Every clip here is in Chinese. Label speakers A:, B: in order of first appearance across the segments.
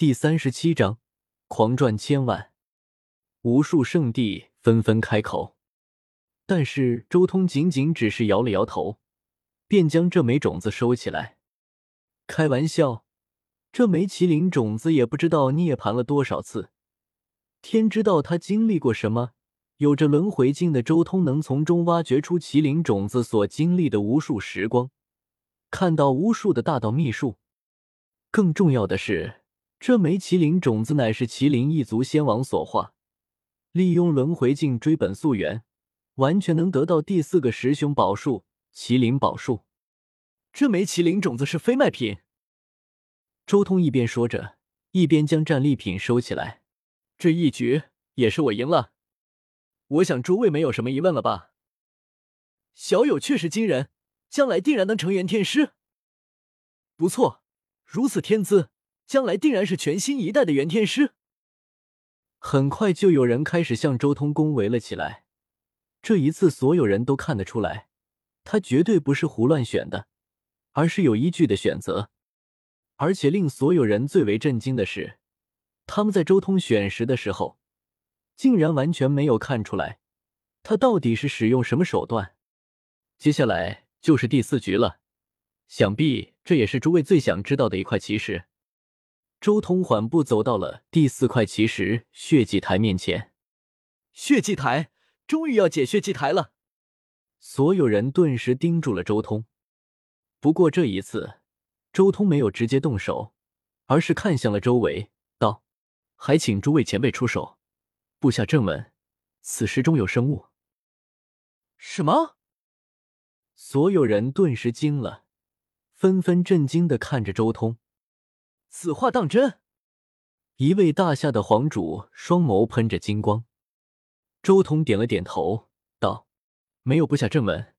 A: 第三十七章狂赚千万，无数圣地纷纷开口，但是周通仅仅只是摇了摇头，便将这枚种子收起来。开玩笑，这枚麒麟种子也不知道涅槃了多少次，天知道他经历过什么。有着轮回镜的周通能从中挖掘出麒麟种子所经历的无数时光，看到无数的大道秘术。更重要的是。这枚麒麟种子乃是麒麟一族先王所化，利用轮回镜追本溯源，完全能得到第四个十雄宝术——麒麟宝术。这枚麒麟种子是非卖品。周通一边说着，一边将战利品收起来。这一局也是我赢了，我想诸位没有什么疑问了吧？小友确实惊人，将来定然能成元天师。不错，如此天资。将来定然是全新一代的元天师。很快就有人开始向周通恭维了起来。这一次，所有人都看得出来，他绝对不是胡乱选的，而是有依据的选择。而且令所有人最为震惊的是，他们在周通选时的时候，竟然完全没有看出来他到底是使用什么手段。接下来就是第四局了，想必这也是诸位最想知道的一块奇石。周通缓步走到了第四块奇石血祭台面前，血祭台终于要解血祭台了，所有人顿时盯住了周通。不过这一次，周通没有直接动手，而是看向了周围，道：“还请诸位前辈出手，布下正文，此石中有生物。”什么？所有人顿时惊了，纷纷震惊的看着周通。此话当真？一位大夏的皇主双眸喷着金光。周通点了点头，道：“没有布下阵文，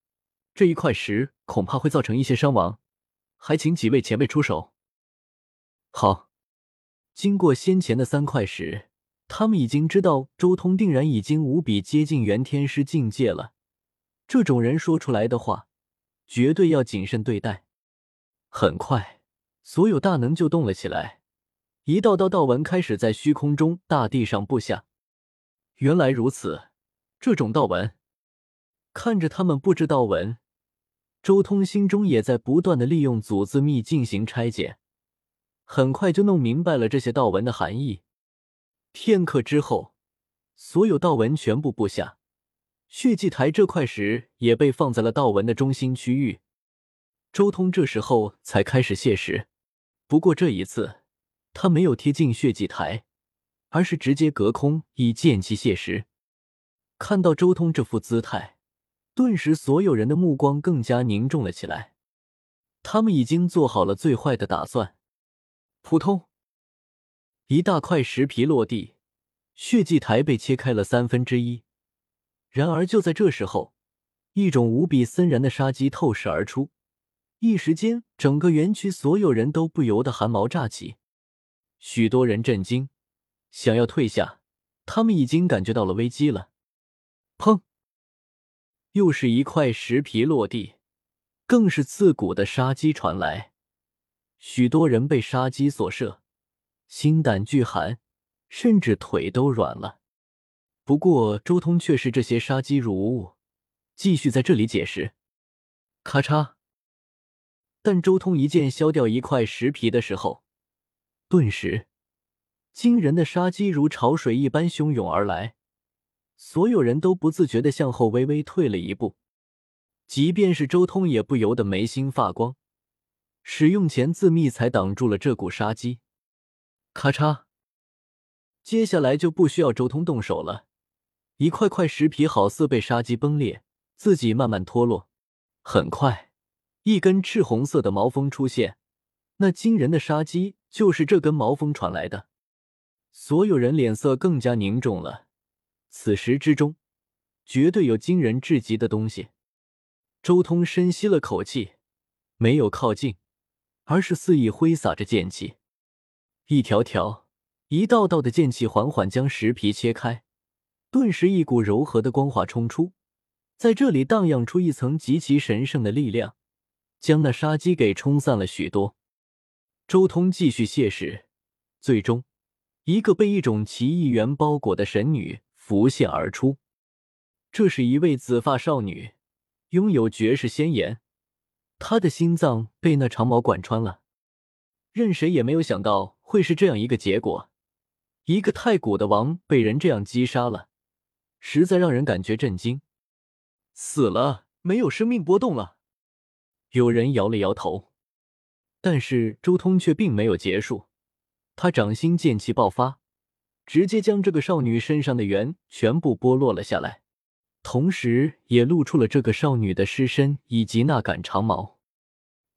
A: 这一块石恐怕会造成一些伤亡，还请几位前辈出手。”好，经过先前的三块石，他们已经知道周通定然已经无比接近元天师境界了。这种人说出来的话，绝对要谨慎对待。很快。所有大能就动了起来，一道道道纹开始在虚空中、大地上布下。原来如此，这种道纹，看着他们布置道纹，周通心中也在不断的利用祖字秘进行拆解，很快就弄明白了这些道纹的含义。片刻之后，所有道纹全部布下，血祭台这块石也被放在了道纹的中心区域。周通这时候才开始谢石。不过这一次，他没有贴近血祭台，而是直接隔空以剑气泄石。看到周通这副姿态，顿时所有人的目光更加凝重了起来。他们已经做好了最坏的打算。扑通，一大块石皮落地，血祭台被切开了三分之一。然而就在这时候，一种无比森然的杀机透视而出。一时间，整个园区所有人都不由得汗毛炸起，许多人震惊，想要退下。他们已经感觉到了危机了。砰！又是一块石皮落地，更是刺骨的杀机传来。许多人被杀机所射，心胆俱寒，甚至腿都软了。不过周通却视这些杀机如无物，继续在这里解释。咔嚓！但周通一剑削掉一块石皮的时候，顿时惊人的杀机如潮水一般汹涌而来，所有人都不自觉的向后微微退了一步，即便是周通也不由得眉心发光，使用前自秘才挡住了这股杀机。咔嚓，接下来就不需要周通动手了，一块块石皮好似被杀机崩裂，自己慢慢脱落，很快。一根赤红色的毛锋出现，那惊人的杀机就是这根毛锋传来的。所有人脸色更加凝重了。此时之中，绝对有惊人至极的东西。周通深吸了口气，没有靠近，而是肆意挥洒着剑气。一条条、一道道的剑气缓缓将石皮切开，顿时一股柔和的光华冲出，在这里荡漾出一层极其神圣的力量。将那杀机给冲散了许多。周通继续谢石，最终，一个被一种奇异元包裹的神女浮现而出。这是一位紫发少女，拥有绝世仙颜。她的心脏被那长矛贯穿了。任谁也没有想到会是这样一个结果：一个太古的王被人这样击杀了，实在让人感觉震惊。死了，没有生命波动了。有人摇了摇头，但是周通却并没有结束。他掌心剑气爆发，直接将这个少女身上的元全部剥落了下来，同时也露出了这个少女的尸身以及那杆长矛。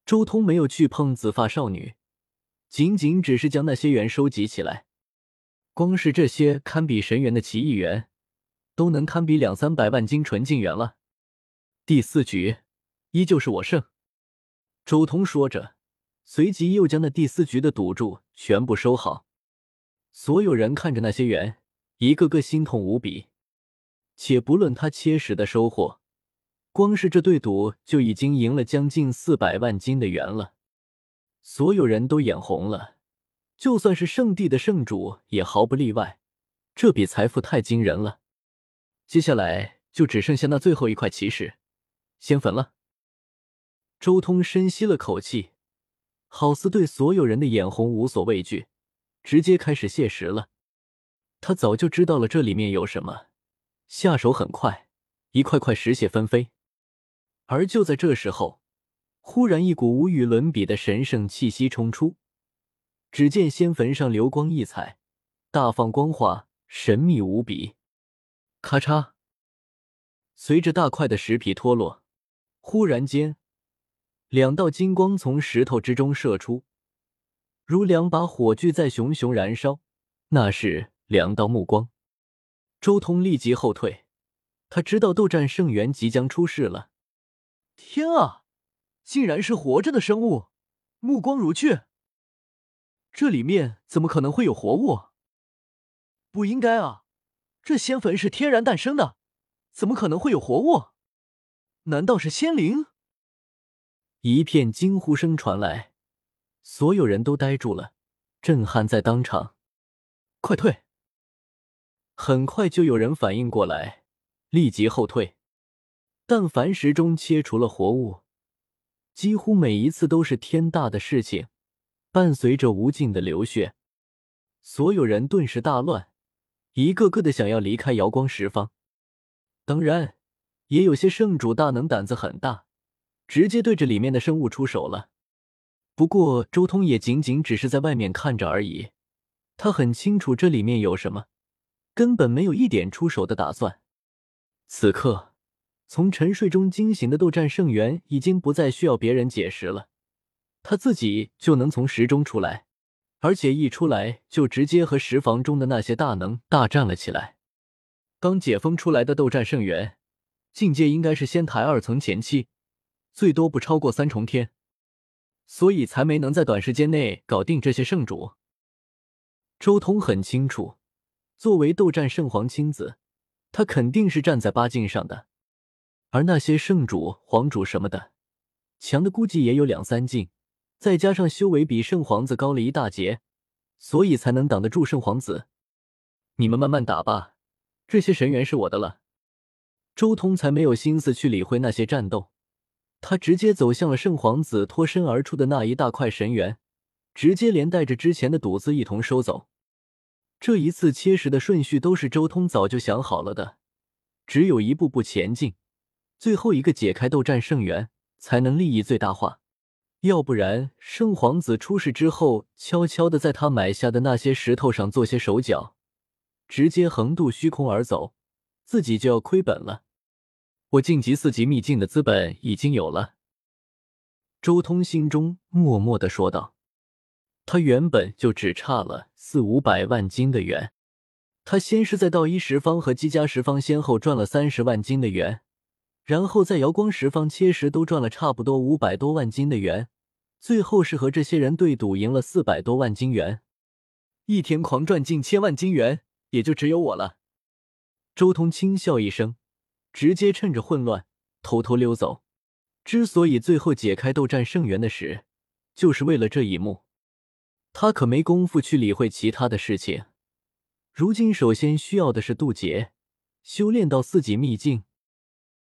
A: 周通没有去碰紫发少女，仅仅只是将那些元收集起来。光是这些堪比神元的奇异元，都能堪比两三百万斤纯净元了。第四局，依旧是我胜。周通说着，随即又将那第四局的赌注全部收好。所有人看着那些元，一个个心痛无比。且不论他切实的收获，光是这对赌就已经赢了将近四百万金的元了。所有人都眼红了，就算是圣地的圣主也毫不例外。这笔财富太惊人了。接下来就只剩下那最后一块奇石，仙坟了。周通深吸了口气，好似对所有人的眼红无所畏惧，直接开始卸石了。他早就知道了这里面有什么，下手很快，一块块石屑纷飞。而就在这时候，忽然一股无与伦比的神圣气息冲出，只见仙坟上流光溢彩，大放光华，神秘无比。咔嚓，随着大块的石皮脱落，忽然间。两道金光从石头之中射出，如两把火炬在熊熊燃烧。那是两道目光。周通立即后退，他知道斗战圣元即将出世了。
B: 天啊，竟然是活着的生物！目光如炬，这里面怎么可能会有活物？不应该啊，这仙坟是天然诞生的，怎么可能会有活物？难道是仙灵？
A: 一片惊呼声传来，所有人都呆住了，震撼在当场。
B: 快退！
A: 很快就有人反应过来，立即后退。但凡石中切除了活物，几乎每一次都是天大的事情，伴随着无尽的流血。所有人顿时大乱，一个个的想要离开瑶光石方。当然，也有些圣主大能，胆子很大。直接对着里面的生物出手了，不过周通也仅仅只是在外面看着而已，他很清楚这里面有什么，根本没有一点出手的打算。此刻，从沉睡中惊醒的斗战圣元已经不再需要别人解释了，他自己就能从石中出来，而且一出来就直接和石房中的那些大能大战了起来。刚解封出来的斗战圣元，境界应该是仙台二层前期。最多不超过三重天，所以才没能在短时间内搞定这些圣主。周通很清楚，作为斗战圣皇亲子，他肯定是站在八境上的，而那些圣主、皇主什么的，强的估计也有两三境，再加上修为比圣皇子高了一大截，所以才能挡得住圣皇子。你们慢慢打吧，这些神元是我的了。周通才没有心思去理会那些战斗。他直接走向了圣皇子脱身而出的那一大块神元，直接连带着之前的赌资一同收走。这一次切石的顺序都是周通早就想好了的，只有一步步前进，最后一个解开斗战圣元，才能利益最大化。要不然，圣皇子出事之后，悄悄的在他买下的那些石头上做些手脚，直接横渡虚空而走，自己就要亏本了。我晋级四级秘境的资本已经有了，周通心中默默的说道。他原本就只差了四五百万金的元，他先是在道一十方和姬家十方先后赚了三十万金的元，然后在瑶光十方切石都赚了差不多五百多万金的元，最后是和这些人对赌赢了四百多万金元，一天狂赚近千万金元，也就只有我了。周通轻笑一声。直接趁着混乱偷偷溜走。之所以最后解开斗战胜元的石，就是为了这一幕。他可没工夫去理会其他的事情。如今首先需要的是渡劫，修炼到四级秘境，